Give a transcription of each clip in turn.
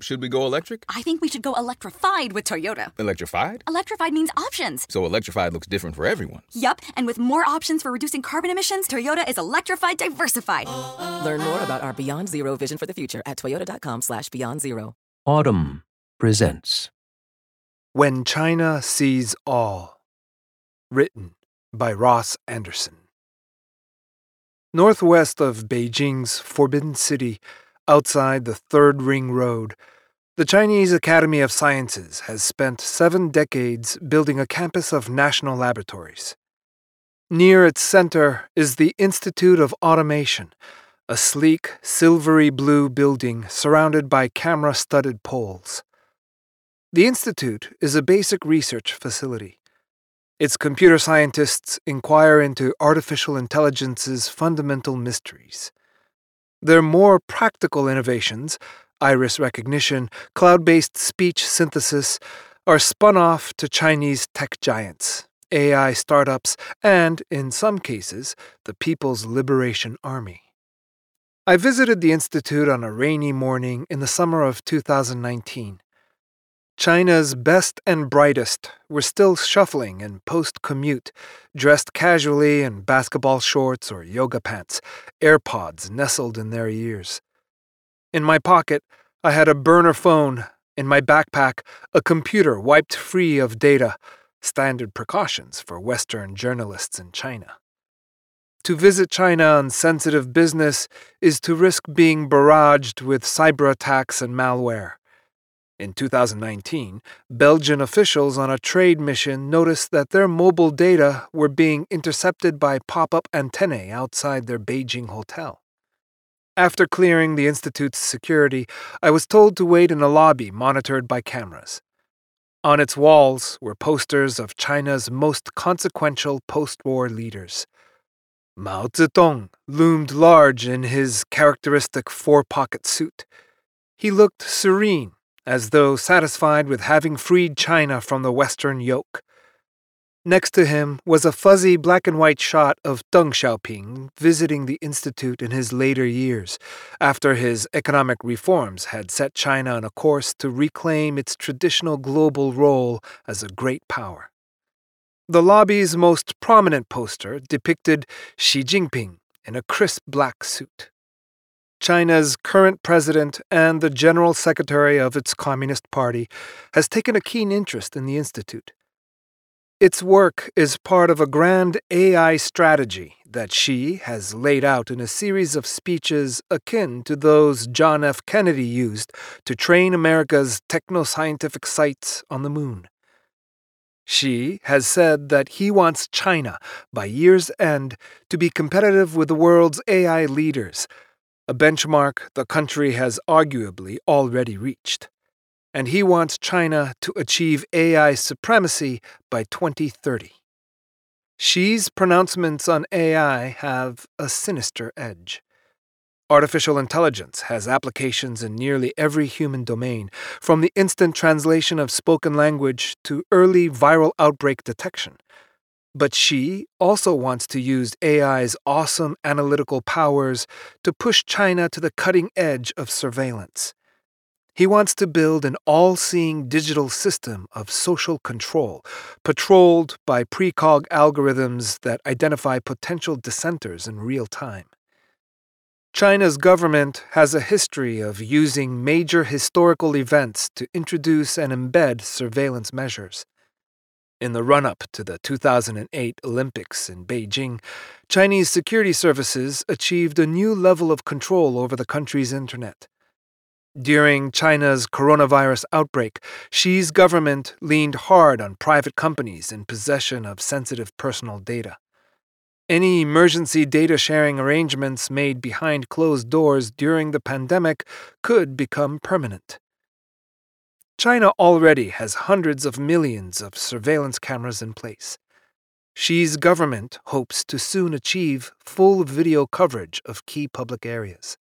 Should we go electric? I think we should go electrified with Toyota. Electrified? Electrified means options. So electrified looks different for everyone. Yup, and with more options for reducing carbon emissions, Toyota is electrified diversified. Learn more about our Beyond Zero vision for the future at toyota.com slash beyond zero. Audm presents When China Sees All. Written by Ross Andersen. Northwest of Beijing's Forbidden City, outside the Third Ring Road, the Chinese Academy of Sciences has spent seven decades building a campus of national laboratories. Near its center is the Institute of Automation, a sleek, silvery blue building surrounded by camera studded poles. The Institute is a basic research facility. Its computer scientists inquire into artificial intelligence's fundamental mysteries. Their more practical innovations, iris recognition, cloud based speech synthesis, are spun off to Chinese tech giants, AI startups, and, in some cases, the People's Liberation Army. I visited the Institute on a rainy morning in the summer of 2019. China's best and brightest were still shuffling in post commute, dressed casually in basketball shorts or yoga pants, AirPods nestled in their ears. In my pocket, I had a burner phone. In my backpack, a computer wiped free of data, standard precautions for Western journalists in China. To visit China on sensitive business is to risk being barraged with cyber attacks and malware. In 2019, Belgian officials on a trade mission noticed that their mobile data were being intercepted by pop up antennae outside their Beijing hotel. After clearing the Institute's security, I was told to wait in a lobby monitored by cameras. On its walls were posters of China's most consequential post war leaders. Mao Zedong loomed large in his characteristic four pocket suit. He looked serene as though satisfied with having freed China from the Western yoke. Next to him was a fuzzy black and white shot of Deng Xiaoping visiting the Institute in his later years, after his economic reforms had set China on a course to reclaim its traditional global role as a great power. The lobby's most prominent poster depicted Xi Jinping in a crisp black suit. China's current president and the general secretary of its Communist Party has taken a keen interest in the Institute. Its work is part of a grand AI strategy that Xi has laid out in a series of speeches akin to those John F. Kennedy used to train America's techno scientific sights on the moon. Xi has said that he wants China, by year's end, to be competitive with the world's AI leaders a benchmark the country has arguably already reached. And he wants China to achieve AI supremacy by 2030. Xi's pronouncements on AI have a sinister edge. Artificial intelligence has applications in nearly every human domain, from the instant translation of spoken language to early viral outbreak detection. But Xi also wants to use AI's awesome analytical powers to push China to the cutting edge of surveillance. He wants to build an all seeing digital system of social control, patrolled by precog algorithms that identify potential dissenters in real time. China's government has a history of using major historical events to introduce and embed surveillance measures. In the run up to the 2008 Olympics in Beijing, Chinese security services achieved a new level of control over the country's internet. During China's coronavirus outbreak, Xi's government leaned hard on private companies in possession of sensitive personal data. Any emergency data sharing arrangements made behind closed doors during the pandemic could become permanent. China already has hundreds of millions of surveillance cameras in place. Xi's government hopes to soon achieve full video coverage of key public areas.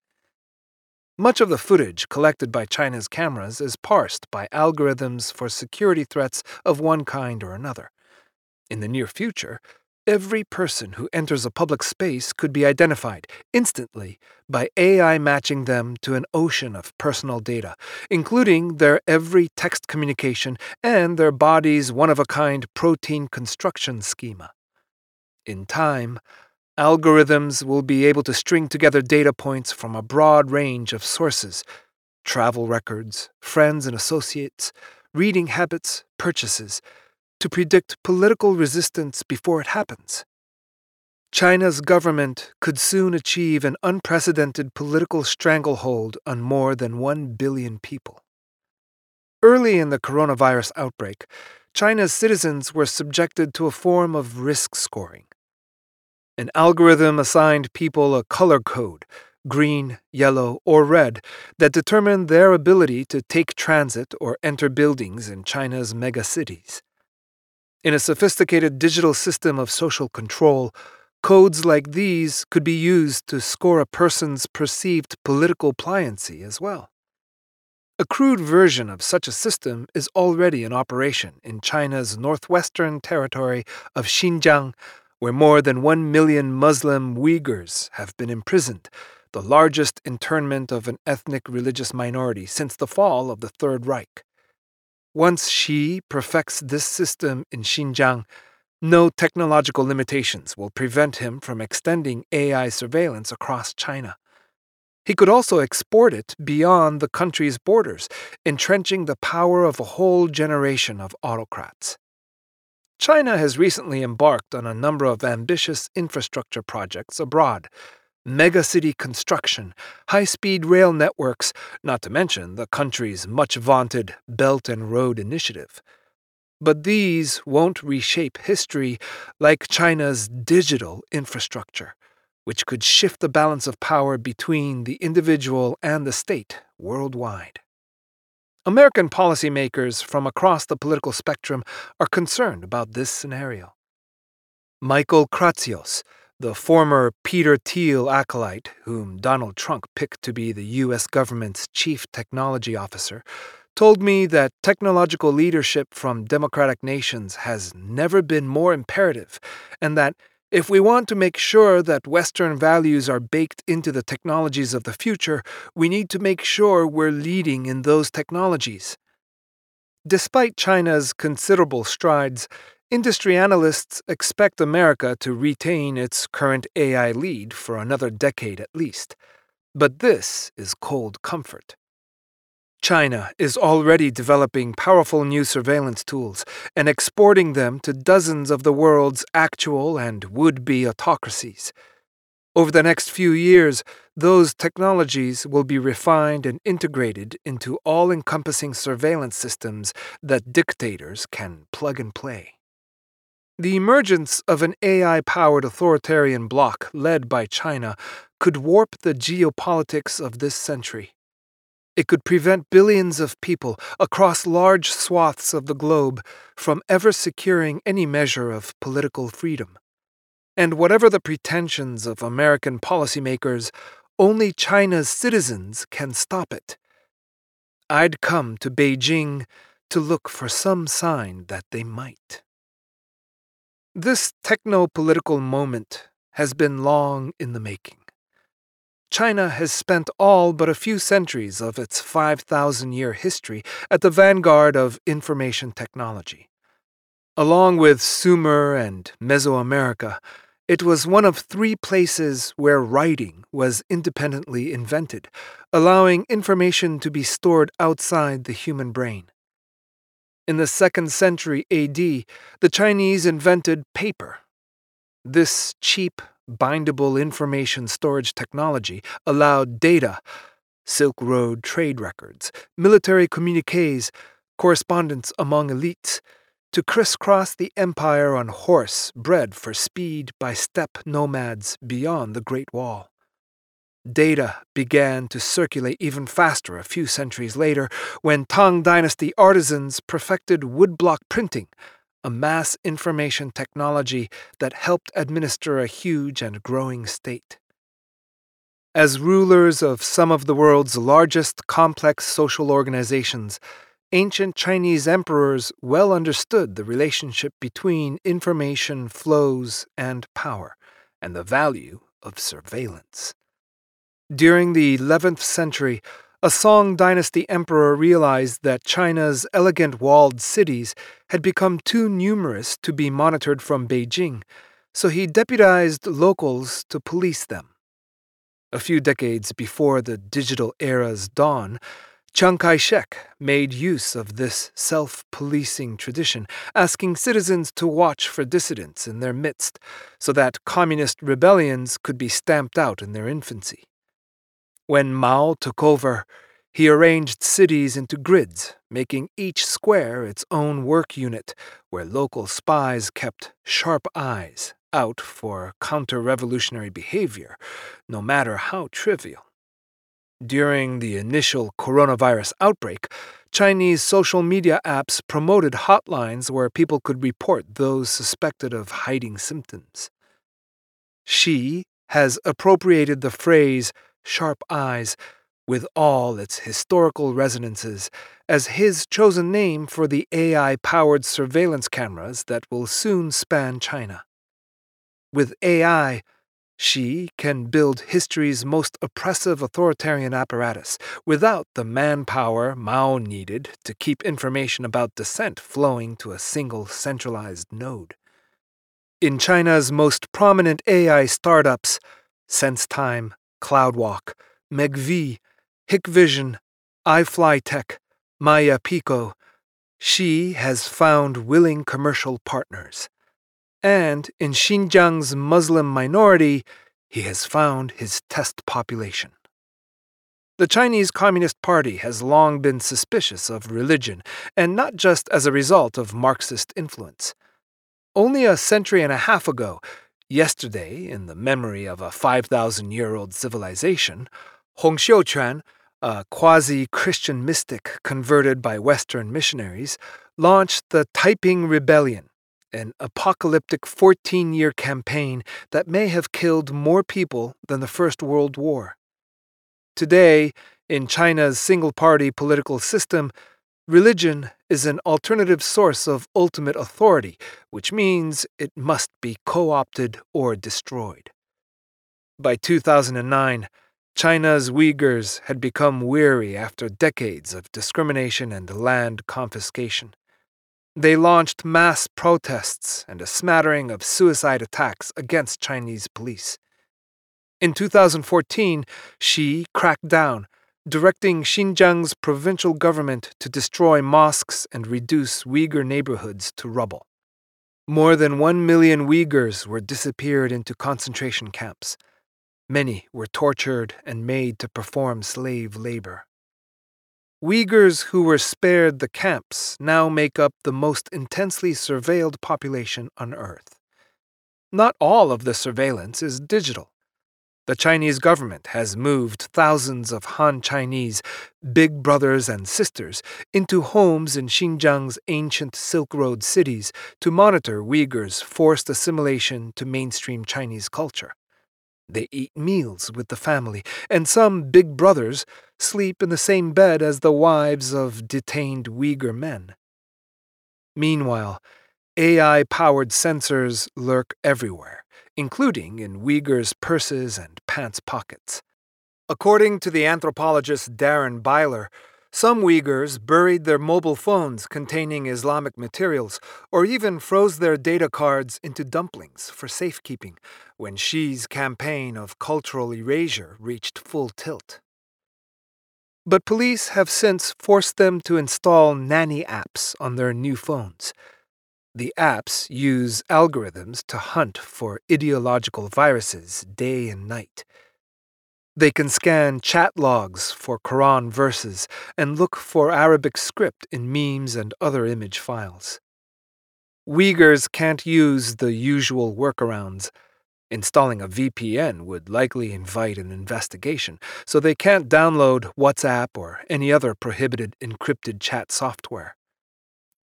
Much of the footage collected by China's cameras is parsed by algorithms for security threats of one kind or another. In the near future, every person who enters a public space could be identified instantly by AI matching them to an ocean of personal data, including their every text communication and their body's one of a kind protein construction schema. In time, algorithms will be able to string together data points from a broad range of sources travel records, friends and associates, reading habits, purchases to predict political resistance before it happens. China's government could soon achieve an unprecedented political stranglehold on more than 1 billion people. Early in the coronavirus outbreak, China's citizens were subjected to a form of risk scoring. An algorithm assigned people a color code green, yellow, or red that determined their ability to take transit or enter buildings in China's megacities. In a sophisticated digital system of social control, codes like these could be used to score a person's perceived political pliancy as well. A crude version of such a system is already in operation in China's northwestern territory of Xinjiang, where more than one million Muslim Uyghurs have been imprisoned, the largest internment of an ethnic religious minority since the fall of the Third Reich. Once Xi perfects this system in Xinjiang, no technological limitations will prevent him from extending AI surveillance across China. He could also export it beyond the country's borders, entrenching the power of a whole generation of autocrats. China has recently embarked on a number of ambitious infrastructure projects abroad, megacity construction, high speed rail networks, not to mention the country's much vaunted Belt and Road Initiative. But these won't reshape history like China's digital infrastructure, which could shift the balance of power between the individual and the state worldwide. American policymakers from across the political spectrum are concerned about this scenario. Michael Kratsios, the former Peter Thiel acolyte, whom Donald Trump picked to be the U.S. government's chief technology officer, told me that technological leadership from democratic nations has never been more imperative, and that if we want to make sure that Western values are baked into the technologies of the future, we need to make sure we're leading in those technologies. Despite China's considerable strides, Industry analysts expect America to retain its current AI lead for another decade at least. But this is cold comfort. China is already developing powerful new surveillance tools and exporting them to dozens of the world's actual and would be autocracies. Over the next few years, those technologies will be refined and integrated into all encompassing surveillance systems that dictators can plug and play. The emergence of an AI powered authoritarian bloc led by China could warp the geopolitics of this century. It could prevent billions of people across large swaths of the globe from ever securing any measure of political freedom. And whatever the pretensions of American policymakers, only China's citizens can stop it. I'd come to Beijing to look for some sign that they might. This techno political moment has been long in the making. China has spent all but a few centuries of its 5,000 year history at the vanguard of information technology. Along with Sumer and Mesoamerica, it was one of three places where writing was independently invented, allowing information to be stored outside the human brain. In the second century AD, the Chinese invented paper. This cheap, bindable information storage technology allowed data, Silk Road trade records, military communiques, correspondence among elites, to crisscross the empire on horse bred for speed by steppe nomads beyond the Great Wall. Data began to circulate even faster a few centuries later when Tang Dynasty artisans perfected woodblock printing, a mass information technology that helped administer a huge and growing state. As rulers of some of the world's largest complex social organizations, ancient Chinese emperors well understood the relationship between information flows and power, and the value of surveillance. During the 11th century, a Song dynasty emperor realized that China's elegant walled cities had become too numerous to be monitored from Beijing, so he deputized locals to police them. A few decades before the digital era's dawn, Chiang Kai shek made use of this self policing tradition, asking citizens to watch for dissidents in their midst so that communist rebellions could be stamped out in their infancy. When Mao took over, he arranged cities into grids, making each square its own work unit, where local spies kept sharp eyes out for counter revolutionary behavior, no matter how trivial. During the initial coronavirus outbreak, Chinese social media apps promoted hotlines where people could report those suspected of hiding symptoms. Xi has appropriated the phrase sharp eyes, with all its historical resonances, as his chosen name for the AI powered surveillance cameras that will soon span China. With AI, Xi can build history's most oppressive authoritarian apparatus without the manpower Mao needed to keep information about dissent flowing to a single centralized node. In China's most prominent AI startups, SenseTime, CloudWalk, Megvii, Hikvision, iFlyTek, Meiya Pico, Xi has found willing commercial partners. And in Xinjiang's Muslim minority, he has found his test population. The Chinese Communist Party has long been suspicious of religion, and not just as a result of Marxist influence. Only a century and a half ago, Yesterday, in the memory of a 5,000 year old civilization, Hong Xiuquan, a quasi Christian mystic converted by Western missionaries, launched the Taiping Rebellion, an apocalyptic 14 year campaign that may have killed more people than the First World War. Today, in China's single party political system, Religion is an alternative source of ultimate authority, which means it must be co opted or destroyed. By 2009, China's Uyghurs had become weary after decades of discrimination and land confiscation. They launched mass protests and a smattering of suicide attacks against Chinese police. In 2014, Xi cracked down directing Xinjiang's provincial government to destroy mosques and reduce Uyghur neighborhoods to rubble. More than one million Uyghurs were disappeared into concentration camps. Many were tortured and made to perform slave labor. Uyghurs who were spared the camps now make up the most intensely surveilled population on Earth. Not all of the surveillance is digital. The Chinese government has moved thousands of Han Chinese, big brothers and sisters, into homes in Xinjiang's ancient Silk Road cities to monitor Uyghurs' forced assimilation to mainstream Chinese culture. They eat meals with the family, and some big brothers sleep in the same bed as the wives of detained Uyghur men. Meanwhile, AI powered sensors lurk everywhere including in Uyghurs' purses and pants pockets. According to the anthropologist Darren Byler, some Uyghurs buried their mobile phones containing Islamic materials or even froze their data cards into dumplings for safekeeping when Xi's campaign of cultural erasure reached full tilt. But police have since forced them to install nanny apps on their new phones. The apps use algorithms to hunt for ideological viruses day and night. They can scan chat logs for Quran verses and look for Arabic script in memes and other image files. Uyghurs can't use the usual workarounds. Installing a VPN would likely invite an investigation, so they can't download WhatsApp or any other prohibited encrypted chat software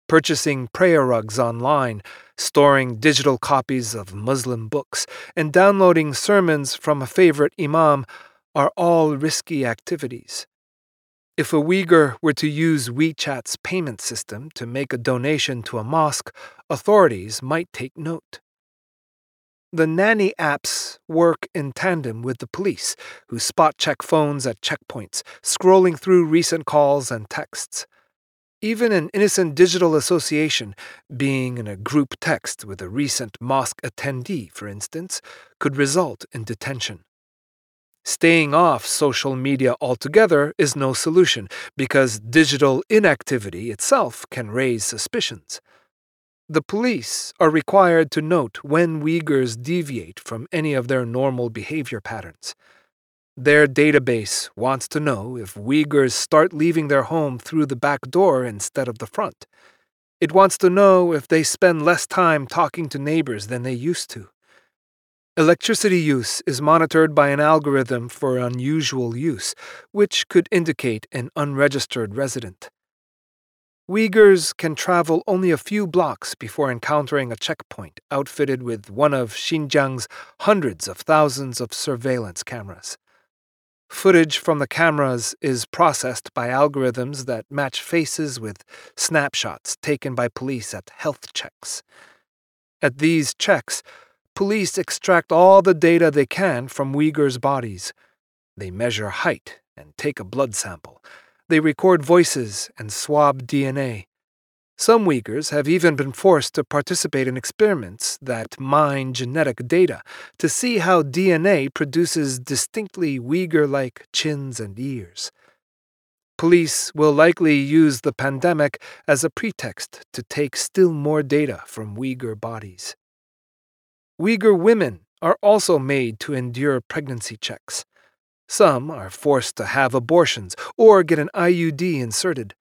purchasing prayer rugs online, storing digital copies of Muslim books, and downloading sermons from a favorite imam are all risky activities. If a Uyghur were to use WeChat's payment system to make a donation to a mosque, authorities might take note. The nanny apps work in tandem with the police, who spot check phones at checkpoints, scrolling through recent calls and texts. Even an innocent digital association, being in a group text with a recent mosque attendee, for instance, could result in detention. Staying off social media altogether is no solution because digital inactivity itself can raise suspicions. The police are required to note when Uyghurs deviate from any of their normal behavior patterns. Their database wants to know if Uyghurs start leaving their home through the back door instead of the front. It wants to know if they spend less time talking to neighbors than they used to. Electricity use is monitored by an algorithm for unusual use, which could indicate an unregistered resident. Uyghurs can travel only a few blocks before encountering a checkpoint outfitted with one of Xinjiang's hundreds of thousands of surveillance cameras. Footage from the cameras is processed by algorithms that match faces with snapshots taken by police at health checks. At these checks, police extract all the data they can from Uyghurs' bodies. They measure height and take a blood sample. They record voices and swab DNA. Some Uyghurs have even been forced to participate in experiments that mine genetic data to see how DNA produces distinctly Uyghur like chins and ears. Police will likely use the pandemic as a pretext to take still more data from Uyghur bodies. Uyghur women are also made to endure pregnancy checks. Some are forced to have abortions or get an IUD inserted.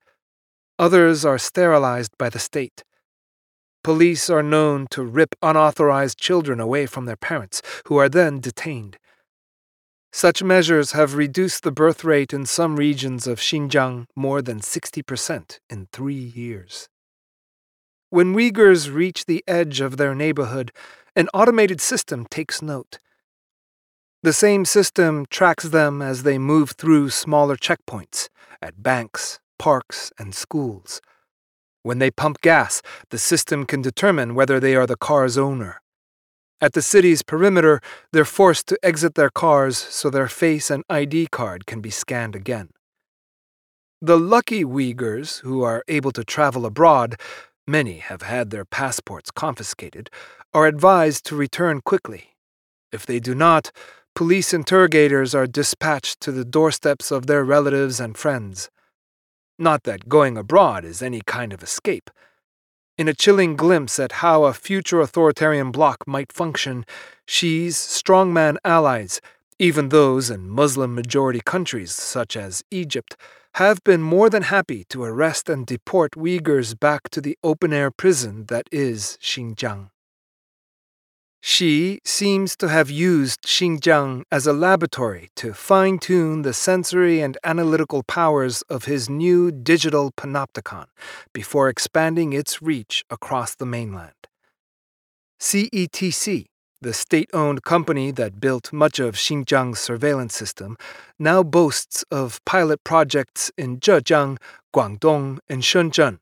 Others are sterilized by the state. Police are known to rip unauthorized children away from their parents, who are then detained. Such measures have reduced the birth rate in some regions of Xinjiang more than 60% in three years. When Uyghurs reach the edge of their neighborhood, an automated system takes note. The same system tracks them as they move through smaller checkpoints at banks, parks, and schools. When they pump gas, the system can determine whether they are the car's owner. At the city's perimeter, they're forced to exit their cars so their face and ID card can be scanned again. The lucky Uyghurs who are able to travel abroad, many have had their passports confiscated, are advised to return quickly. If they do not, police interrogators are dispatched to the doorsteps of their relatives and friends. Not that going abroad is any kind of escape. In a chilling glimpse at how a future authoritarian bloc might function, Xi's strongman allies, even those in Muslim majority countries such as Egypt, have been more than happy to arrest and deport Uyghurs back to the open air prison that is Xinjiang. Xi seems to have used Xinjiang as a laboratory to fine tune the sensory and analytical powers of his new digital panopticon before expanding its reach across the mainland. CETC, the state owned company that built much of Xinjiang's surveillance system, now boasts of pilot projects in Zhejiang, Guangdong, and Shenzhen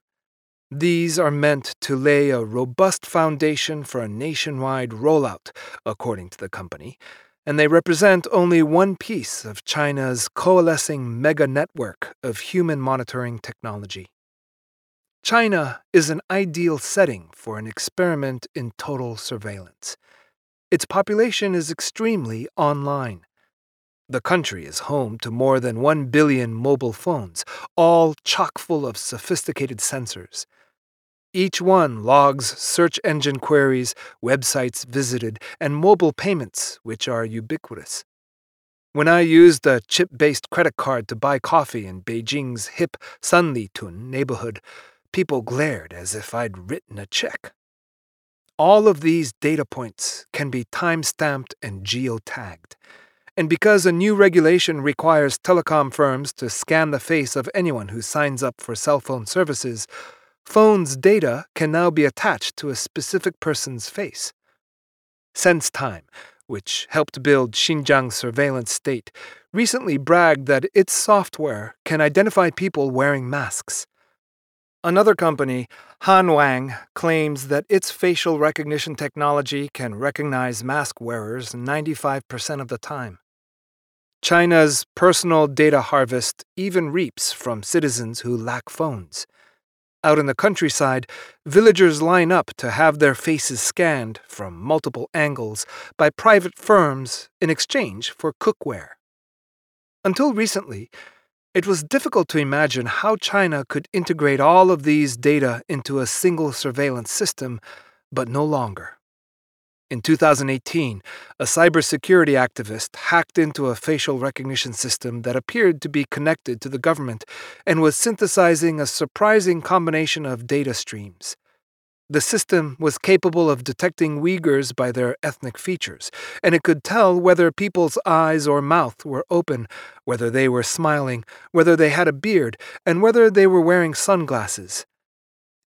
these are meant to lay a robust foundation for a nationwide rollout, according to the company, and they represent only one piece of China's coalescing mega network of human monitoring technology. China is an ideal setting for an experiment in total surveillance. Its population is extremely online. The country is home to more than 1 billion mobile phones, all chock full of sophisticated sensors. Each one logs search engine queries, websites visited, and mobile payments, which are ubiquitous. When I used a chip based credit card to buy coffee in Beijing's hip Sanlitun neighborhood, people glared as if I'd written a check. All of these data points can be time stamped and geotagged. And because a new regulation requires telecom firms to scan the face of anyone who signs up for cell phone services, phone's data can now be attached to a specific person's face. SenseTime, which helped build Xinjiang's surveillance state, recently bragged that its software can identify people wearing masks. Another company, Hanwang, claims that its facial recognition technology can recognize mask wearers 95% of the time. China's personal data harvest even reaps from citizens who lack phones. Out in the countryside, villagers line up to have their faces scanned from multiple angles by private firms in exchange for cookware. Until recently, it was difficult to imagine how China could integrate all of these data into a single surveillance system, but no longer. In 2018, a cybersecurity activist hacked into a facial recognition system that appeared to be connected to the government and was synthesizing a surprising combination of data streams. The system was capable of detecting Uyghurs by their ethnic features, and it could tell whether people's eyes or mouth were open, whether they were smiling, whether they had a beard, and whether they were wearing sunglasses.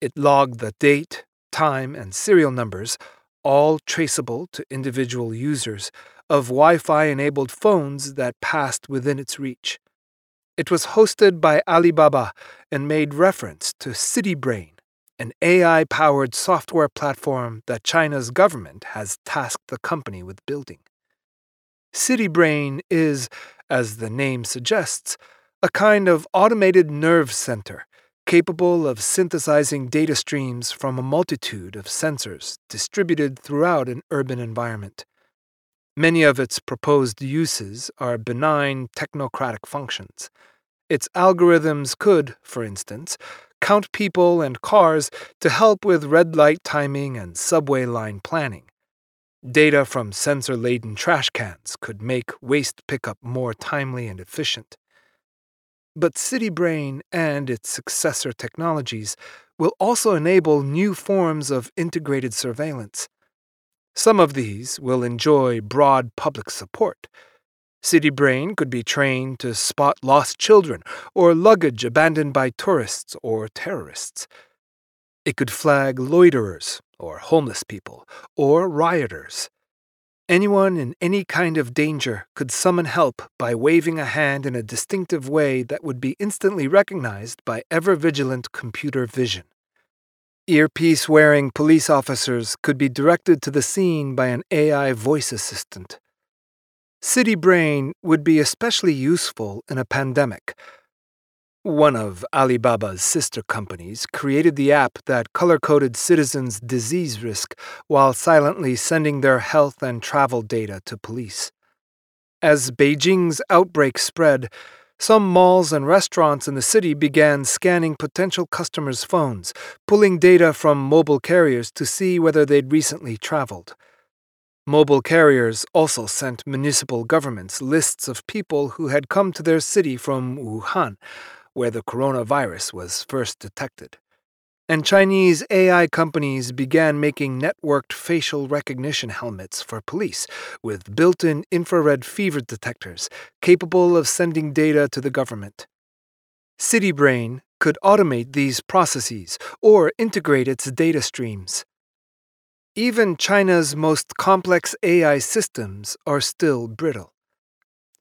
It logged the date, time, and serial numbers all traceable to individual users, of Wi Fi enabled phones that passed within its reach. It was hosted by Alibaba and made reference to CityBrain, an AI powered software platform that China's government has tasked the company with building. CityBrain is, as the name suggests, a kind of automated nerve center capable of synthesizing data streams from a multitude of sensors distributed throughout an urban environment. Many of its proposed uses are benign technocratic functions. Its algorithms could, for instance, count people and cars to help with red light timing and subway line planning. Data from sensor laden trash cans could make waste pickup more timely and efficient. But CityBrain and its successor technologies will also enable new forms of integrated surveillance. Some of these will enjoy broad public support. CityBrain could be trained to spot lost children or luggage abandoned by tourists or terrorists. It could flag loiterers or homeless people or rioters. Anyone in any kind of danger could summon help by waving a hand in a distinctive way that would be instantly recognized by ever vigilant computer vision. Earpiece wearing police officers could be directed to the scene by an AI voice assistant. City Brain would be especially useful in a pandemic one of Alibaba's sister companies created the app that color coded citizens' disease risk while silently sending their health and travel data to police. As Beijing's outbreak spread, some malls and restaurants in the city began scanning potential customers' phones, pulling data from mobile carriers to see whether they'd recently traveled. Mobile carriers also sent municipal governments lists of people who had come to their city from Wuhan where the coronavirus was first detected. And Chinese AI companies began making networked facial recognition helmets for police with built in infrared fever detectors capable of sending data to the government. CityBrain could automate these processes or integrate its data streams. Even China's most complex AI systems are still brittle.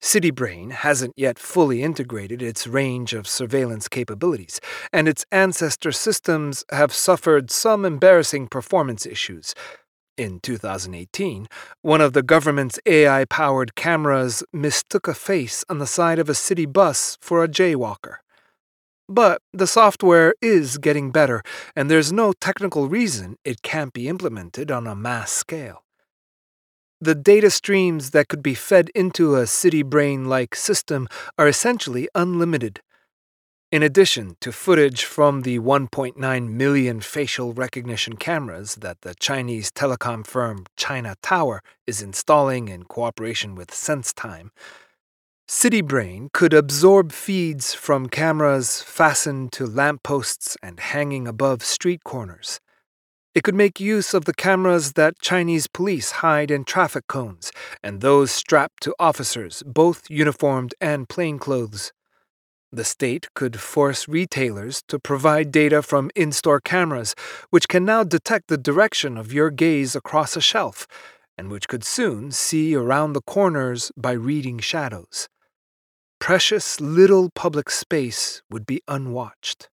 CityBrain hasn't yet fully integrated its range of surveillance capabilities, and its ancestor systems have suffered some embarrassing performance issues. In 2018, one of the government's AI powered cameras mistook a face on the side of a city bus for a jaywalker. But the software is getting better, and there's no technical reason it can't be implemented on a mass scale. The data streams that could be fed into a city brain like system are essentially unlimited. In addition to footage from the 1.9 million facial recognition cameras that the Chinese telecom firm China Tower is installing in cooperation with SenseTime, CityBrain could absorb feeds from cameras fastened to lampposts and hanging above street corners. It could make use of the cameras that Chinese police hide in traffic cones and those strapped to officers, both uniformed and plainclothes. The state could force retailers to provide data from in store cameras, which can now detect the direction of your gaze across a shelf, and which could soon see around the corners by reading shadows. precious little public space would be unwatched.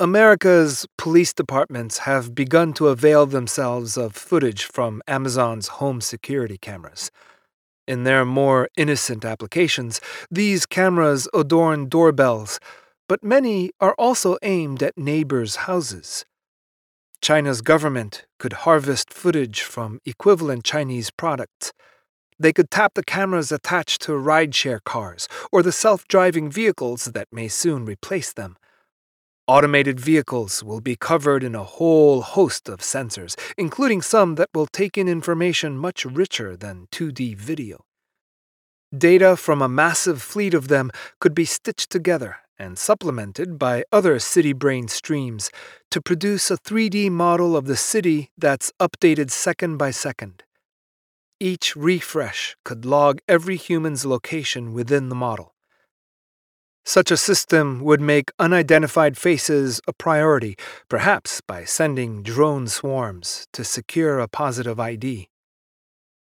America's police departments have begun to avail themselves of footage from Amazon's home security cameras. In their more innocent applications, these cameras adorn doorbells, but many are also aimed at neighbors' houses. China's government could harvest footage from equivalent Chinese products. They could tap the cameras attached to rideshare cars or the self driving vehicles that may soon replace them. Automated vehicles will be covered in a whole host of sensors, including some that will take in information much richer than 2D video. Data from a massive fleet of them could be stitched together and supplemented by other city brain streams to produce a 3D model of the city that's updated second by second. Each refresh could log every human's location within the model. Such a system would make unidentified faces a priority, perhaps by sending drone swarms to secure a positive ID.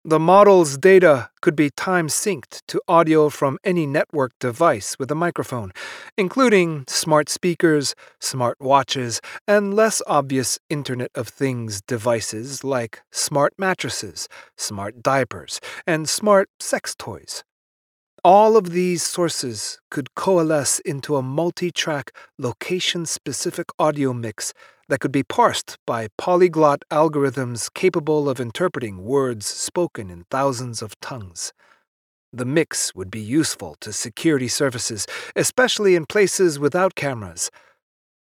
The model's data could be time synced to audio from any network device with a microphone, including smart speakers, smart watches, and less obvious Internet of Things devices like smart mattresses, smart diapers, and smart sex toys. All of these sources could coalesce into a multi track, location specific audio mix that could be parsed by polyglot algorithms capable of interpreting words spoken in thousands of tongues. The mix would be useful to security services, especially in places without cameras.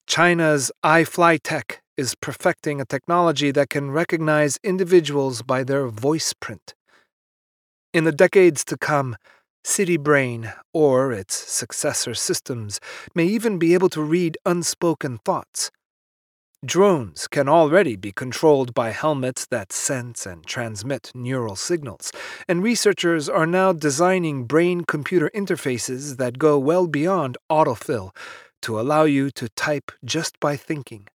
China's iFlyTek is perfecting a technology that can recognize individuals by their voice print. In the decades to come, City Brain, or its successor systems, may even be able to read unspoken thoughts. Drones can already be controlled by helmets that sense and transmit neural signals, and researchers are now designing brain computer interfaces that go well beyond autofill to allow you to type just by thinking.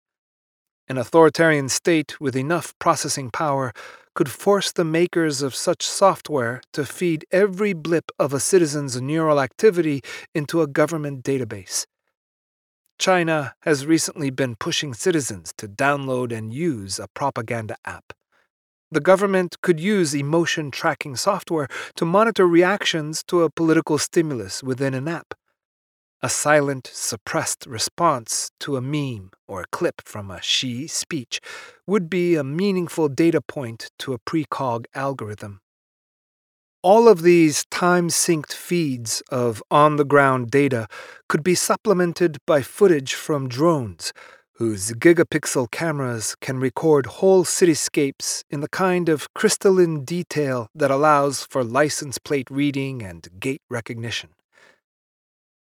An authoritarian state with enough processing power could force the makers of such software to feed every blip of a citizen's neural activity into a government database. China has recently been pushing citizens to download and use a propaganda app. The government could use emotion tracking software to monitor reactions to a political stimulus within an app. A silent, suppressed response to a meme or a clip from a Xi speech would be a meaningful data point to a precog algorithm. All of these time synced feeds of on the ground data could be supplemented by footage from drones, whose gigapixel cameras can record whole cityscapes in the kind of crystalline detail that allows for license plate reading and gait recognition.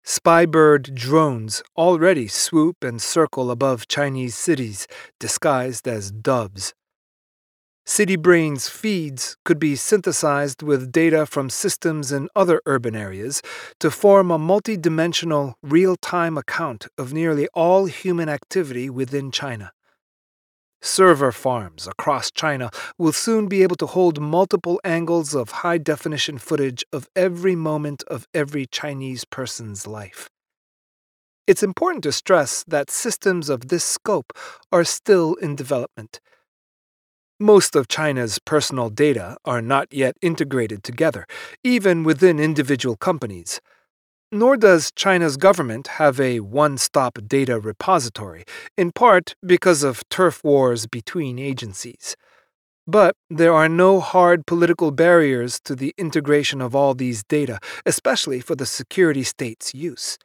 Spybird drones already swoop and circle above Chinese cities, disguised as doves. CityBrain's feeds could be synthesized with data from systems in other urban areas to form a multidimensional, real time account of nearly all human activity within China. Server farms across China will soon be able to hold multiple angles of high definition footage of every moment of every Chinese person's life. It's important to stress that systems of this scope are still in development. Most of China's personal data are not yet integrated together, even within individual companies. Nor does China's government have a one stop data repository, in part because of turf wars between agencies. But there are no hard political barriers to the integration of all these data, especially for the security state's use.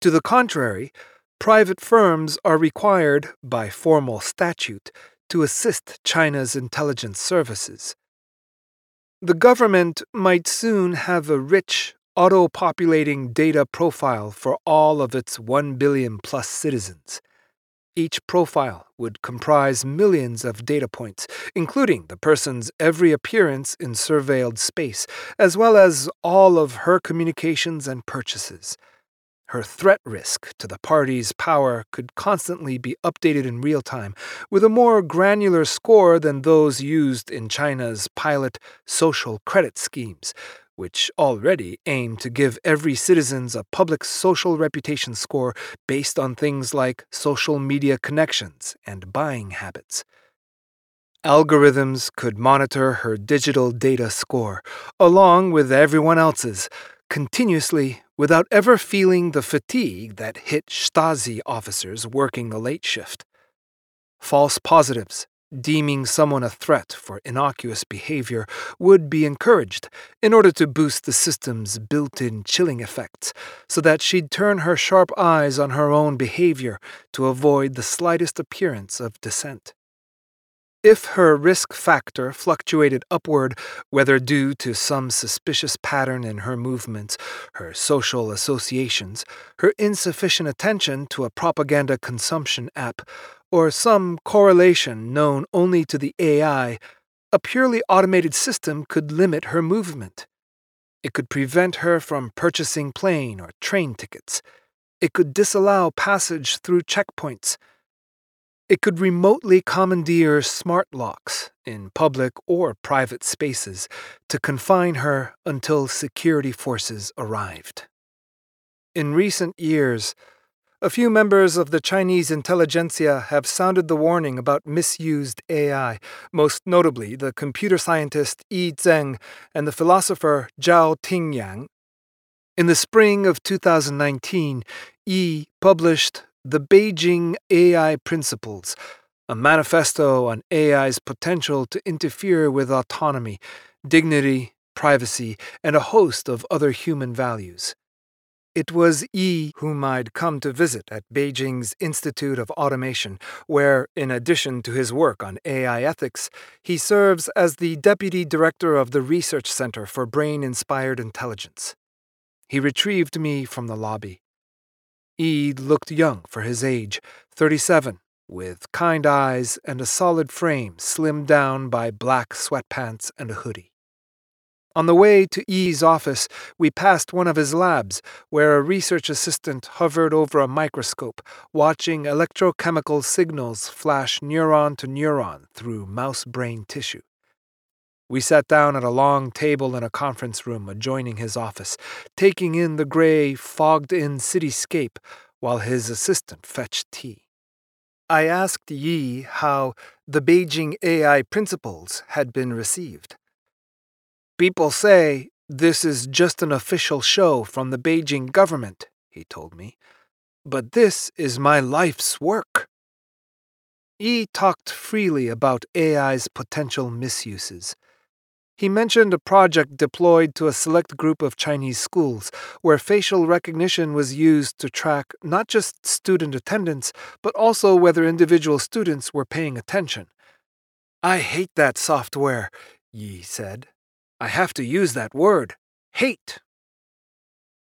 To the contrary, private firms are required, by formal statute, to assist China's intelligence services. The government might soon have a rich, auto populating data profile for all of its 1 billion plus citizens. Each profile would comprise millions of data points, including the person's every appearance in surveilled space, as well as all of her communications and purchases. Her threat risk to the party's power could constantly be updated in real time, with a more granular score than those used in China's pilot social credit schemes, which already aim to give every citizens a public social reputation score based on things like social media connections and buying habits. Algorithms could monitor her digital data score, along with everyone else's, continuously without ever feeling the fatigue that hit Stasi officers working the late shift. False positives, deeming someone a threat for innocuous behavior, would be encouraged in order to boost the system's built in chilling effects, so that she'd turn her sharp eyes on her own behavior to avoid the slightest appearance of dissent. If her risk factor fluctuated upward, whether due to some suspicious pattern in her movements, her social associations, her insufficient attention to a propaganda consumption app, or some correlation known only to the AI, a purely automated system could limit her movement. It could prevent her from purchasing plane or train tickets. It could disallow passage through checkpoints. It could remotely commandeer smart locks in public or private spaces to confine her until security forces arrived. In recent years, a few members of the Chinese intelligentsia have sounded the warning about misused AI, most notably the computer scientist Yi Zeng and the philosopher Zhao Tingyang. In the spring of 2019, Yi published the Beijing AI Principles, a manifesto on AI's potential to interfere with autonomy, dignity, privacy, and a host of other human values. It was Yi whom I'd come to visit at Beijing's Institute of Automation, where, in addition to his work on AI ethics, he serves as the Deputy Director of the Research Center for Brain Inspired Intelligence. He retrieved me from the lobby. Yi looked young for his age, 37, with kind eyes and a solid frame slimmed down by black sweatpants and a hoodie. On the way to Yi's office, we passed one of his labs, where a research assistant hovered over a microscope, watching electrochemical signals flash neuron to neuron through mouse brain tissue. We sat down at a long table in a conference room adjoining his office, taking in the gray, fogged in cityscape while his assistant fetched tea. I asked Yi how the Beijing AI principles had been received. People say this is just an official show from the Beijing government, he told me, but this is my life's work. Yi talked freely about AI's potential misuses. He mentioned a project deployed to a select group of Chinese schools where facial recognition was used to track not just student attendance, but also whether individual students were paying attention. I hate that software, Yi said. I have to use that word hate.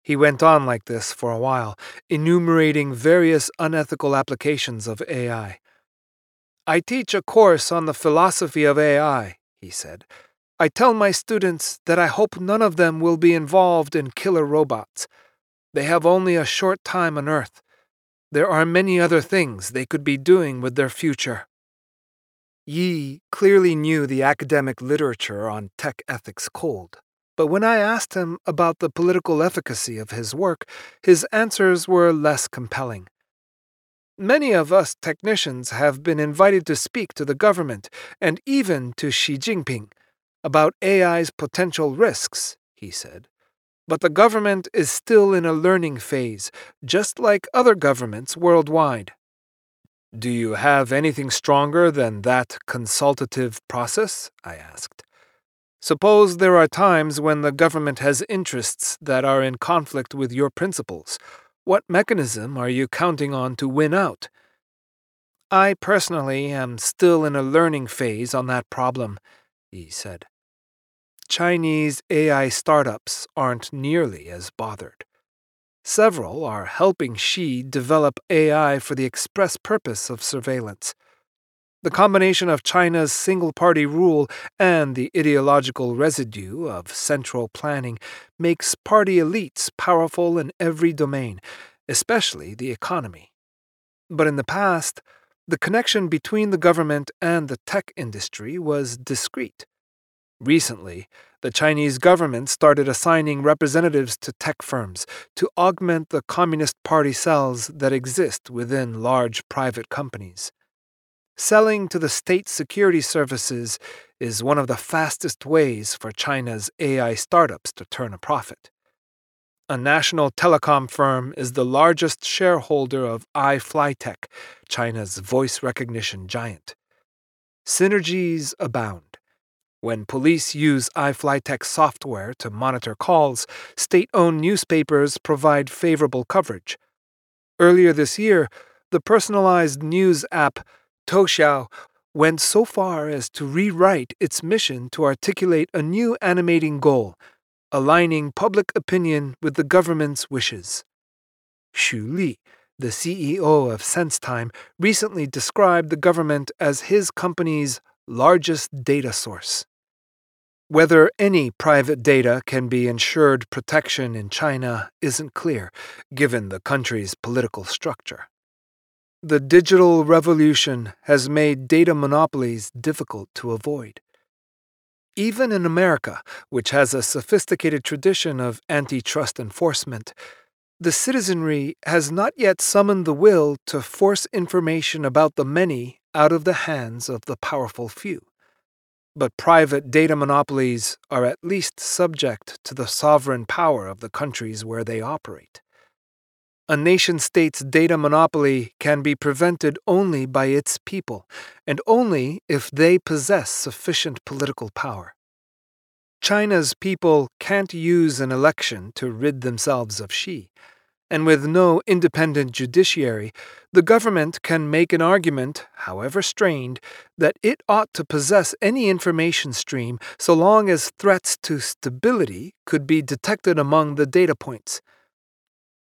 He went on like this for a while, enumerating various unethical applications of AI. I teach a course on the philosophy of AI, he said. I tell my students that I hope none of them will be involved in killer robots. They have only a short time on Earth. There are many other things they could be doing with their future. Yi clearly knew the academic literature on tech ethics cold, but when I asked him about the political efficacy of his work, his answers were less compelling. Many of us technicians have been invited to speak to the government and even to Xi Jinping about AI's potential risks, he said. But the government is still in a learning phase, just like other governments worldwide. Do you have anything stronger than that consultative process? I asked. Suppose there are times when the government has interests that are in conflict with your principles. What mechanism are you counting on to win out? I personally am still in a learning phase on that problem, he said. Chinese AI startups aren't nearly as bothered. Several are helping Xi develop AI for the express purpose of surveillance. The combination of China's single party rule and the ideological residue of central planning makes party elites powerful in every domain, especially the economy. But in the past, the connection between the government and the tech industry was discreet. Recently, the Chinese government started assigning representatives to tech firms to augment the Communist Party cells that exist within large private companies. Selling to the state security services is one of the fastest ways for China's AI startups to turn a profit. A national telecom firm is the largest shareholder of iFlytek, China's voice recognition giant. Synergies abound. When police use iFlytek software to monitor calls, state owned newspapers provide favorable coverage. Earlier this year, the personalized news app Toutiao went so far as to rewrite its mission to articulate a new animating goal aligning public opinion with the government's wishes. Xu Li, the CEO of SenseTime, recently described the government as his company's largest data source. Whether any private data can be ensured protection in China isn't clear, given the country's political structure. The digital revolution has made data monopolies difficult to avoid. Even in America, which has a sophisticated tradition of antitrust enforcement, the citizenry has not yet summoned the will to force information about the many out of the hands of the powerful few. But private data monopolies are at least subject to the sovereign power of the countries where they operate. A nation state's data monopoly can be prevented only by its people, and only if they possess sufficient political power. China's people can't use an election to rid themselves of Xi, and with no independent judiciary, the government can make an argument, however strained, that it ought to possess any information stream so long as threats to stability could be detected among the data points.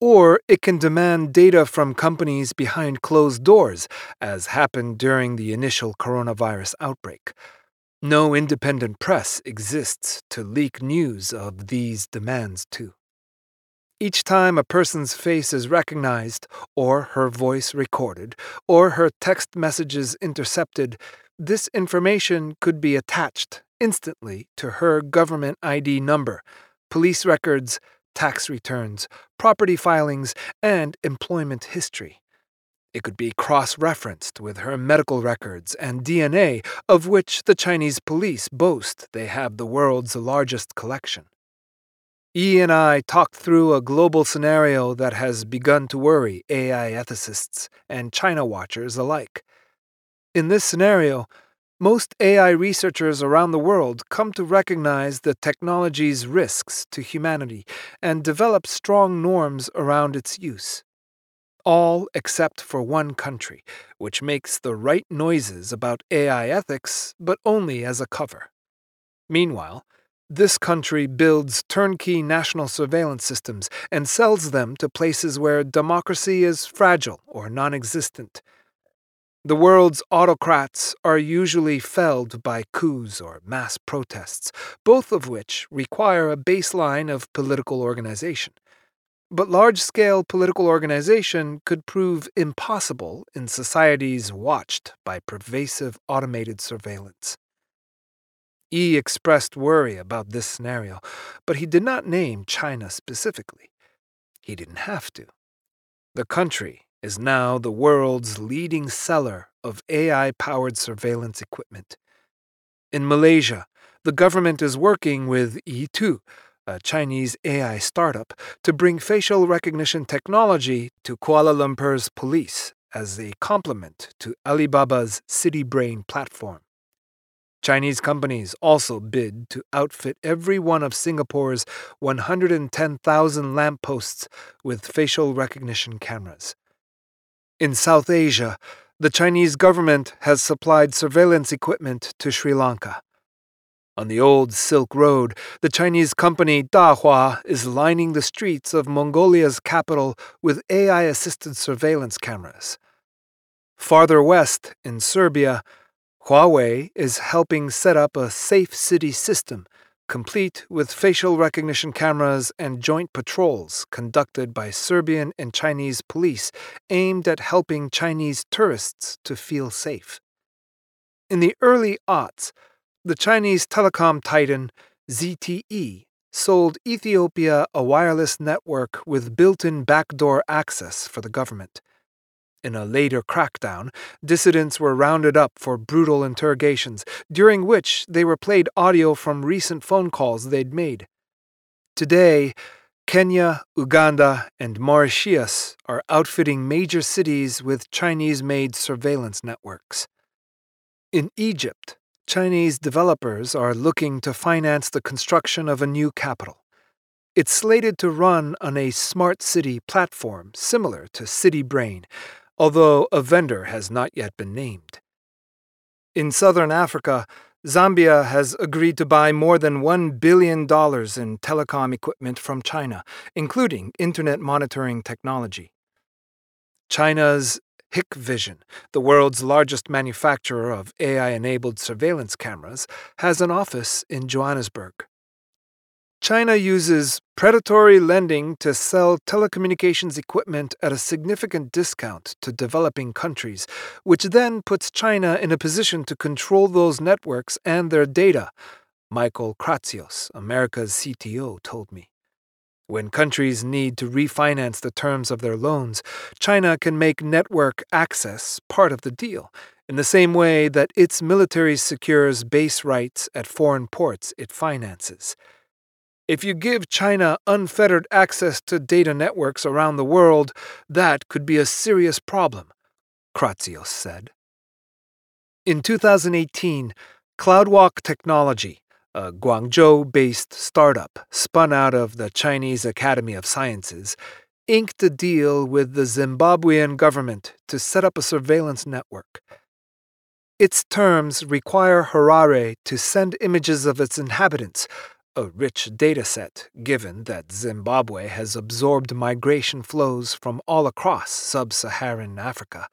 Or it can demand data from companies behind closed doors, as happened during the initial coronavirus outbreak. No independent press exists to leak news of these demands to. Each time a person's face is recognized, or her voice recorded, or her text messages intercepted, this information could be attached instantly to her government ID number, police records, tax returns, property filings, and employment history. It could be cross referenced with her medical records and DNA, of which the Chinese police boast they have the world's largest collection. Yi and I talked through a global scenario that has begun to worry AI ethicists and China watchers alike. In this scenario, most AI researchers around the world come to recognize the technology's risks to humanity and develop strong norms around its use. All except for one country, which makes the right noises about AI ethics, but only as a cover. Meanwhile, this country builds turnkey national surveillance systems and sells them to places where democracy is fragile or non existent the world's autocrats are usually felled by coups or mass protests, both of which require a baseline of political organization. But large scale political organization could prove impossible in societies watched by pervasive automated surveillance. Yi expressed worry about this scenario, but he did not name China specifically. He didn't have to. The country is now the world's leading seller of AI powered surveillance equipment. In Malaysia, the government is working with Yitu, a Chinese AI startup, to bring facial recognition technology to Kuala Lumpur's police as a complement to Alibaba's CityBrain platform. Chinese companies also bid to outfit every one of Singapore's 110,000 lampposts with facial recognition cameras. In South Asia, the Chinese government has supplied surveillance equipment to Sri Lanka. On the old Silk Road, the Chinese company Dahua is lining the streets of Mongolia's capital with AI assisted surveillance cameras. Farther west, in Serbia, Huawei is helping set up a safe city system complete with facial recognition cameras and joint patrols conducted by Serbian and Chinese police aimed at helping Chinese tourists to feel safe. In the early aughts, the Chinese telecom titan ZTE, sold Ethiopia a wireless network with built in backdoor access for the government. In a later crackdown, dissidents were rounded up for brutal interrogations, during which they were played audio from recent phone calls they'd made. Today, Kenya, Uganda, and Mauritius are outfitting major cities with Chinese made surveillance networks. In Egypt, Chinese developers are looking to finance the construction of a new capital. It's slated to run on a smart city platform similar to CityBrain, although a vendor has not yet been named. In southern Africa, Zambia has agreed to buy more than $1 billion in telecom equipment from China, including internet monitoring technology. China's Hikvision, the world's largest manufacturer of AI enabled surveillance cameras, has an office in Johannesburg. China uses predatory lending to sell telecommunications equipment at a significant discount to developing countries, which then puts China in a position to control those networks and their data, Michael Kratsios, America's CTO, told me. When countries need to refinance the terms of their loans, China can make network access part of the deal, in the same way that its military secures base rights at foreign ports it finances. If you give China unfettered access to data networks around the world, that could be a serious problem, Kratsios said. In 2018, CloudWalk Technology, a Guangzhou based startup spun out of the Chinese Academy of Sciences, inked a deal with the Zimbabwean government to set up a surveillance network. Its terms require Harare to send images of its inhabitants a rich dataset given that Zimbabwe has absorbed migration flows from all across sub Saharan Africa,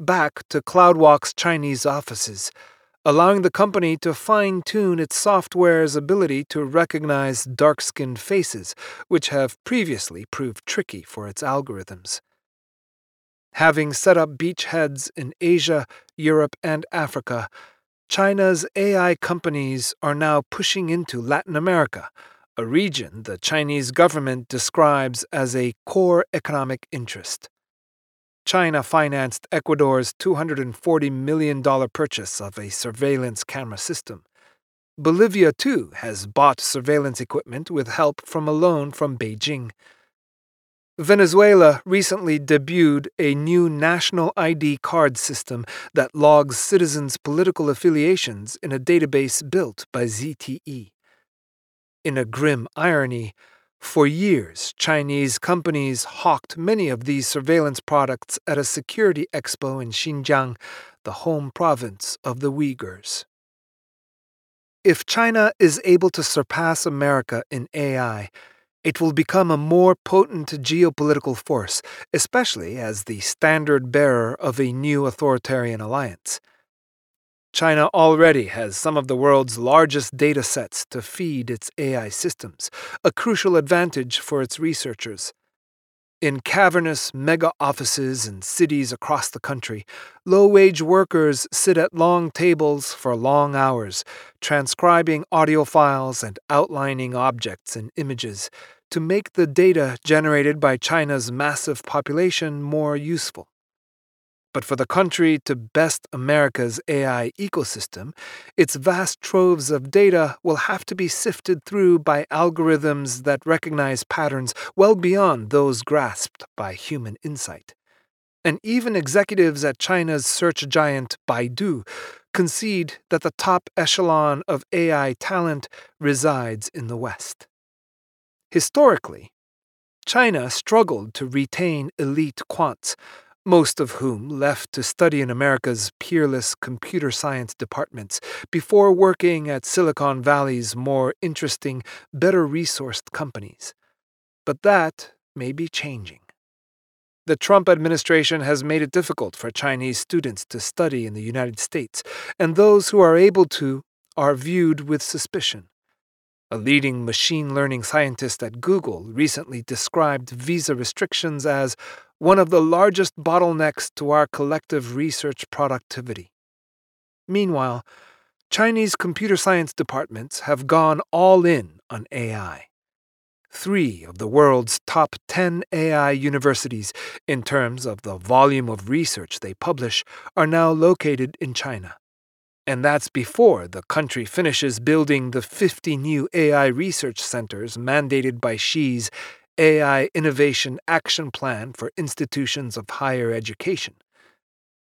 back to CloudWalk's Chinese offices, allowing the company to fine tune its software's ability to recognize dark skinned faces, which have previously proved tricky for its algorithms. Having set up beachheads in Asia, Europe, and Africa, China's AI companies are now pushing into Latin America, a region the Chinese government describes as a core economic interest. China financed Ecuador's $240 million purchase of a surveillance camera system. Bolivia, too, has bought surveillance equipment with help from a loan from Beijing. Venezuela recently debuted a new national ID card system that logs citizens' political affiliations in a database built by ZTE. In a grim irony, for years, Chinese companies hawked many of these surveillance products at a security expo in Xinjiang, the home province of the Uyghurs. If China is able to surpass America in AI, it will become a more potent geopolitical force, especially as the standard bearer of a new authoritarian alliance. China already has some of the world's largest data sets to feed its AI systems, a crucial advantage for its researchers. In cavernous mega offices in cities across the country, low wage workers sit at long tables for long hours, transcribing audio files and outlining objects and images to make the data generated by China's massive population more useful. But for the country to best America's AI ecosystem, its vast troves of data will have to be sifted through by algorithms that recognize patterns well beyond those grasped by human insight. And even executives at China's search giant Baidu concede that the top echelon of AI talent resides in the West. Historically, China struggled to retain elite quants, most of whom left to study in America's peerless computer science departments before working at Silicon Valley's more interesting, better resourced companies. But that may be changing. The Trump administration has made it difficult for Chinese students to study in the United States, and those who are able to are viewed with suspicion. A leading machine learning scientist at Google recently described visa restrictions as one of the largest bottlenecks to our collective research productivity. Meanwhile, Chinese computer science departments have gone all in on AI. Three of the world's top 10 AI universities, in terms of the volume of research they publish, are now located in China. And that's before the country finishes building the 50 new AI research centers mandated by Xi's AI Innovation Action Plan for Institutions of Higher Education.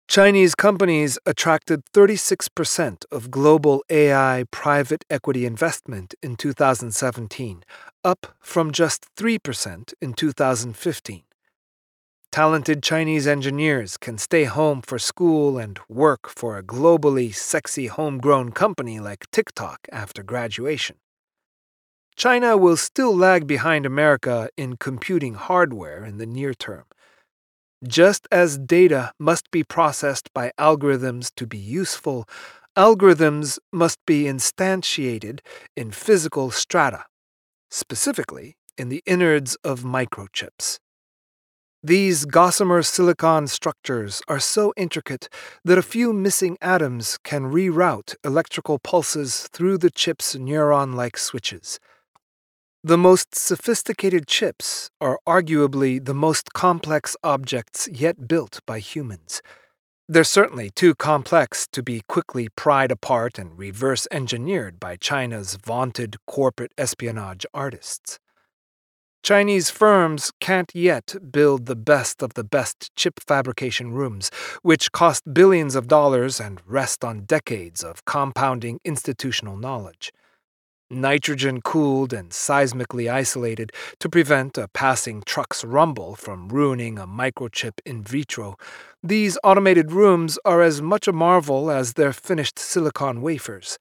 Chinese companies attracted 36% of global AI private equity investment in 2017, up from just 3% in 2015. Talented Chinese engineers can stay home for school and work for a globally sexy homegrown company like TikTok after graduation. China will still lag behind America in computing hardware in the near term. Just as data must be processed by algorithms to be useful, algorithms must be instantiated in physical strata, specifically in the innards of microchips. These gossamer silicon structures are so intricate that a few missing atoms can reroute electrical pulses through the chip's neuron like switches. The most sophisticated chips are arguably the most complex objects yet built by humans. They're certainly too complex to be quickly pried apart and reverse engineered by China's vaunted corporate espionage artists. Chinese firms can't yet build the best of the best chip fabrication rooms, which cost billions of dollars and rest on decades of compounding institutional knowledge nitrogen cooled and seismically isolated to prevent a passing truck's rumble from ruining a microchip in vitro, these automated rooms are as much a marvel as their finished silicon wafers.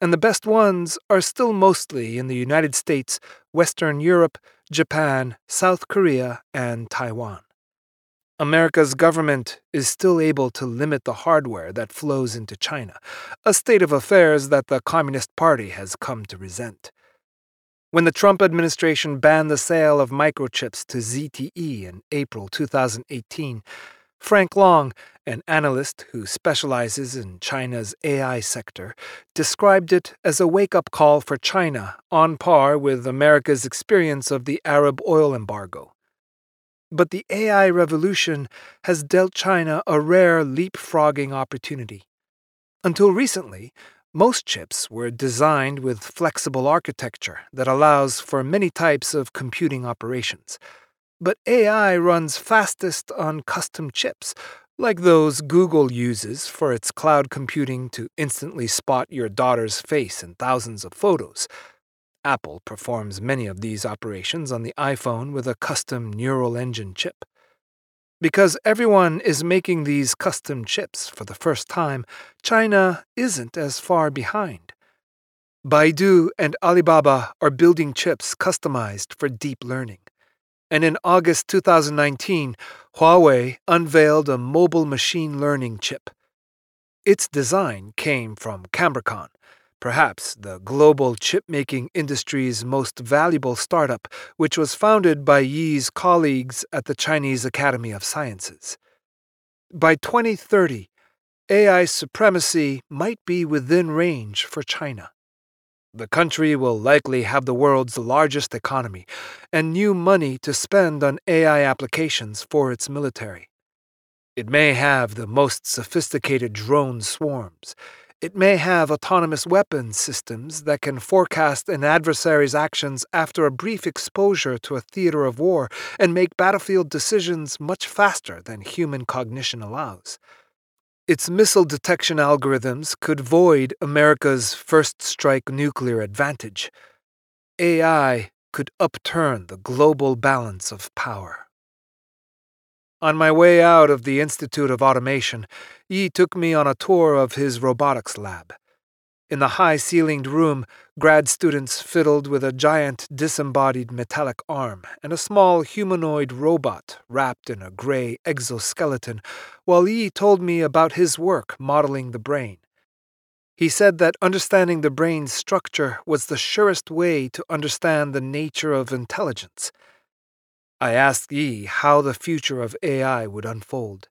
And the best ones are still mostly in the United States, Western Europe, Japan, South Korea, and Taiwan. America's government is still able to limit the hardware that flows into China, a state of affairs that the Communist Party has come to resent. When the Trump administration banned the sale of microchips to ZTE in April 2018, Frank Long, an analyst who specializes in China's AI sector, described it as a wake up call for China on par with America's experience of the Arab oil embargo. But the AI revolution has dealt China a rare leapfrogging opportunity. Until recently, most chips were designed with flexible architecture that allows for many types of computing operations. But AI runs fastest on custom chips, like those Google uses for its cloud computing to instantly spot your daughter's face in thousands of photos Apple performs many of these operations on the iPhone with a custom neural engine chip. Because everyone is making these custom chips for the first time, China isn't as far behind. Baidu and Alibaba are building chips customized for deep learning. And in August 2019, Huawei unveiled a mobile machine learning chip. Its design came from Cambricon, perhaps the global chip-making industry's most valuable startup, which was founded by Yi's colleagues at the Chinese Academy of Sciences. By 2030, AI supremacy might be within range for China. The country will likely have the world's largest economy and new money to spend on AI applications for its military. It may have the most sophisticated drone swarms it may have autonomous weapons systems that can forecast an adversary's actions after a brief exposure to a theater of war and make battlefield decisions much faster than human cognition allows. Its missile detection algorithms could void America's first strike nuclear advantage. AI could upturn the global balance of power. On my way out of the Institute of Automation, Yi took me on a tour of his robotics lab. In the high ceilinged room, grad students fiddled with a giant disembodied metallic arm and a small humanoid robot wrapped in a gray exoskeleton, while Yi told me about his work modeling the brain. He said that understanding the brain's structure was the surest way to understand the nature of intelligence. I asked Yi how the future of AI would unfold.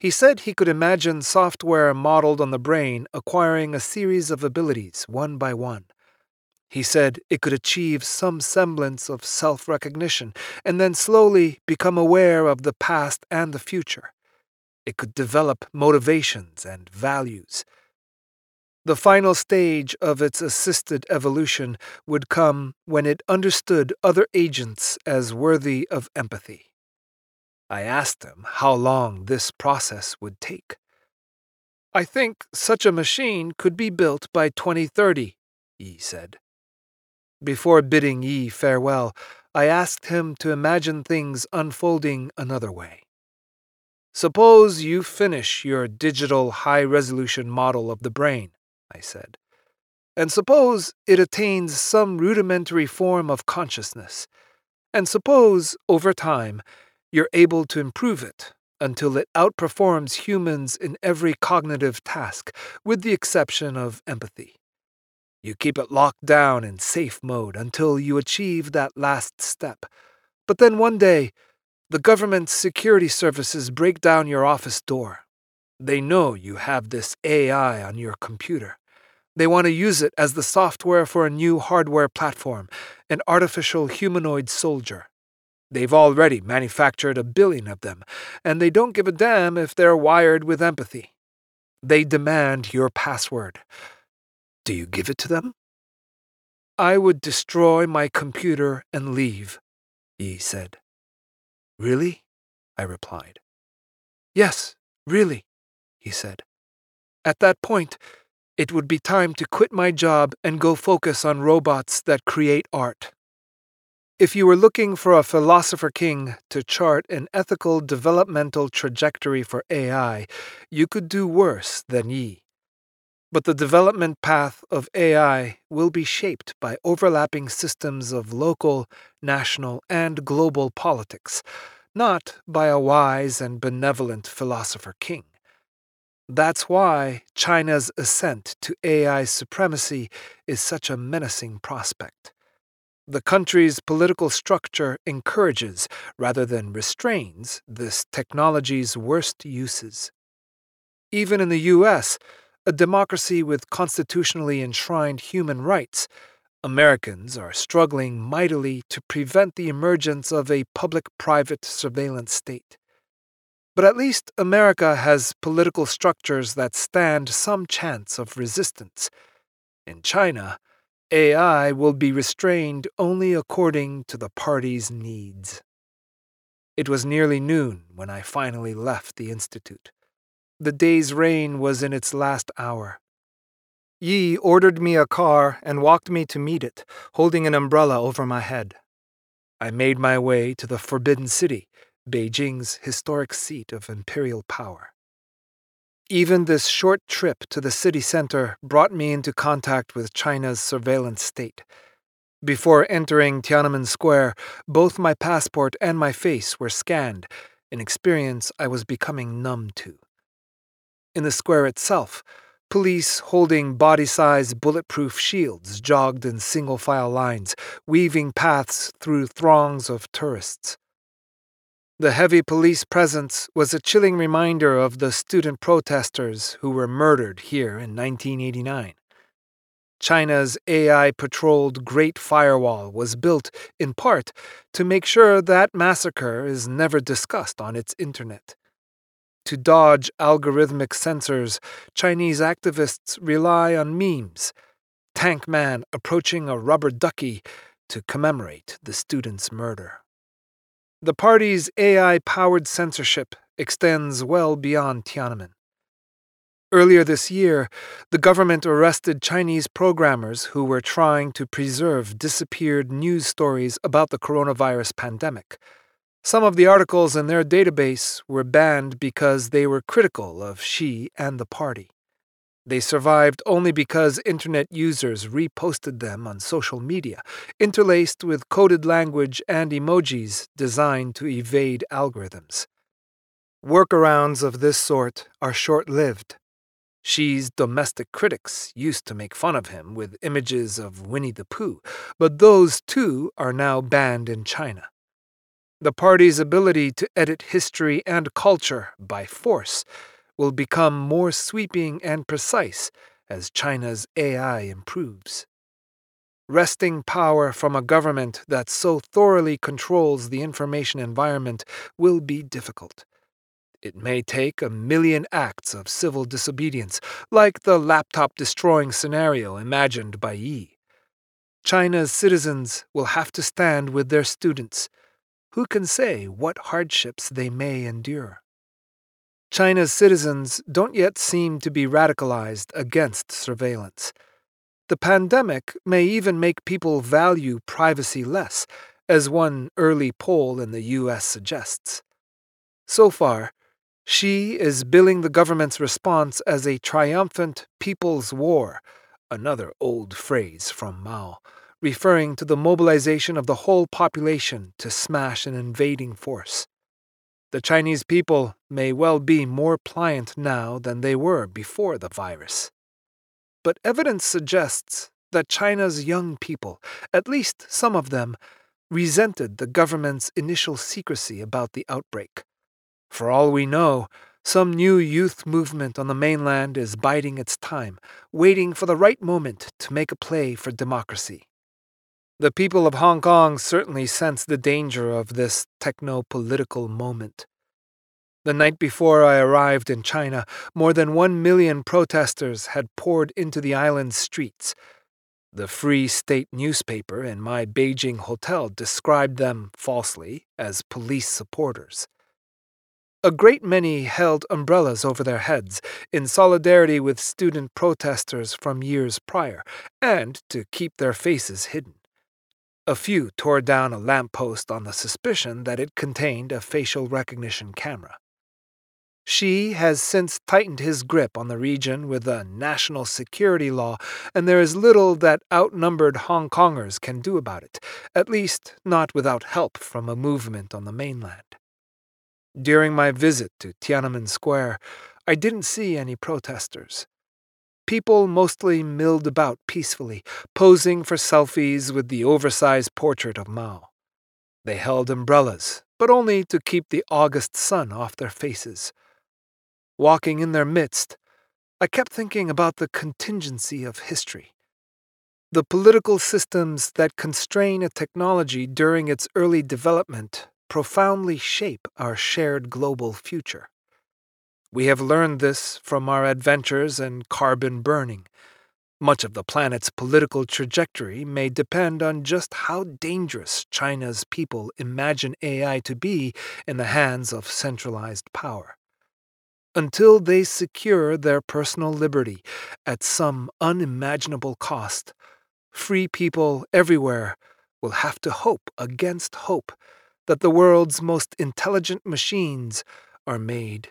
He said he could imagine software modeled on the brain acquiring a series of abilities one by one. He said it could achieve some semblance of self recognition and then slowly become aware of the past and the future. It could develop motivations and values. The final stage of its assisted evolution would come when it understood other agents as worthy of empathy. I asked him how long this process would take. I think such a machine could be built by 2030, Yi said. Before bidding Yi farewell, I asked him to imagine things unfolding another way. Suppose you finish your digital high resolution model of the brain, I said, and suppose it attains some rudimentary form of consciousness, and suppose, over time, you're able to improve it until it outperforms humans in every cognitive task, with the exception of empathy. You keep it locked down in safe mode until you achieve that last step. But then one day, the government's security services break down your office door. They know you have this AI on your computer. They want to use it as the software for a new hardware platform, an artificial humanoid soldier. They've already manufactured a billion of them, and they don't give a damn if they're wired with empathy. They demand your password. Do you give it to them? I would destroy my computer and leave, Yi said. Really? I replied. Yes, really, he said. At that point, it would be time to quit my job and go focus on robots that create art. If you were looking for a philosopher king to chart an ethical developmental trajectory for AI, you could do worse than Yi. But the development path of AI will be shaped by overlapping systems of local, national, and global politics, not by a wise and benevolent philosopher king. That's why China's ascent to AI supremacy is such a menacing prospect. The country's political structure encourages, rather than restrains, this technology's worst uses. Even in the U.S., a democracy with constitutionally enshrined human rights, Americans are struggling mightily to prevent the emergence of a public private surveillance state. But at least America has political structures that stand some chance of resistance. In China, AI will be restrained only according to the party's needs. It was nearly noon when I finally left the Institute. The day's rain was in its last hour. Yi ordered me a car and walked me to meet it, holding an umbrella over my head. I made my way to the Forbidden City, Beijing's historic seat of imperial power. Even this short trip to the city center brought me into contact with China's surveillance state. Before entering Tiananmen Square, both my passport and my face were scanned, an experience I was becoming numb to. In the square itself, police holding body sized bulletproof shields jogged in single file lines, weaving paths through throngs of tourists. The heavy police presence was a chilling reminder of the student protesters who were murdered here in 1989. China's AI patrolled Great Firewall was built, in part, to make sure that massacre is never discussed on its internet. To dodge algorithmic censors, Chinese activists rely on memes. Tank Man approaching a rubber ducky to commemorate the student's murder. The party's AI powered censorship extends well beyond Tiananmen. Earlier this year, the government arrested Chinese programmers who were trying to preserve disappeared news stories about the coronavirus pandemic. Some of the articles in their database were banned because they were critical of Xi and the party. They survived only because internet users reposted them on social media, interlaced with coded language and emojis designed to evade algorithms. Workarounds of this sort are short lived. Xi's domestic critics used to make fun of him with images of Winnie the Pooh, but those too are now banned in China. The party's ability to edit history and culture by force will become more sweeping and precise as China's AI improves. Wresting power from a government that so thoroughly controls the information environment will be difficult. It may take a million acts of civil disobedience, like the laptop destroying scenario imagined by Yi. China's citizens will have to stand with their students. Who can say what hardships they may endure? China's citizens don't yet seem to be radicalized against surveillance. The pandemic may even make people value privacy less, as one early poll in the U.S. suggests. So far, Xi is billing the government's response as a triumphant people's war, another old phrase from Mao, referring to the mobilization of the whole population to smash an invading force. The Chinese people may well be more pliant now than they were before the virus. But evidence suggests that China's young people, at least some of them, resented the government's initial secrecy about the outbreak. For all we know, some new youth movement on the mainland is biding its time, waiting for the right moment to make a play for democracy. The people of Hong Kong certainly sense the danger of this techno political moment. The night before I arrived in China, more than one million protesters had poured into the island's streets. The Free State newspaper in my Beijing hotel described them, falsely, as police supporters. A great many held umbrellas over their heads in solidarity with student protesters from years prior, and to keep their faces hidden. A few tore down a lamppost on the suspicion that it contained a facial recognition camera. Xi has since tightened his grip on the region with a national security law, and there is little that outnumbered Hong Kongers can do about it, at least not without help from a movement on the mainland. During my visit to Tiananmen Square, I didn't see any protesters. People mostly milled about peacefully, posing for selfies with the oversized portrait of Mao. They held umbrellas, but only to keep the August sun off their faces. Walking in their midst, I kept thinking about the contingency of history. The political systems that constrain a technology during its early development profoundly shape our shared global future. We have learned this from our adventures in carbon burning. Much of the planet's political trajectory may depend on just how dangerous China's people imagine AI to be in the hands of centralized power. Until they secure their personal liberty at some unimaginable cost, free people everywhere will have to hope against hope that the world's most intelligent machines are made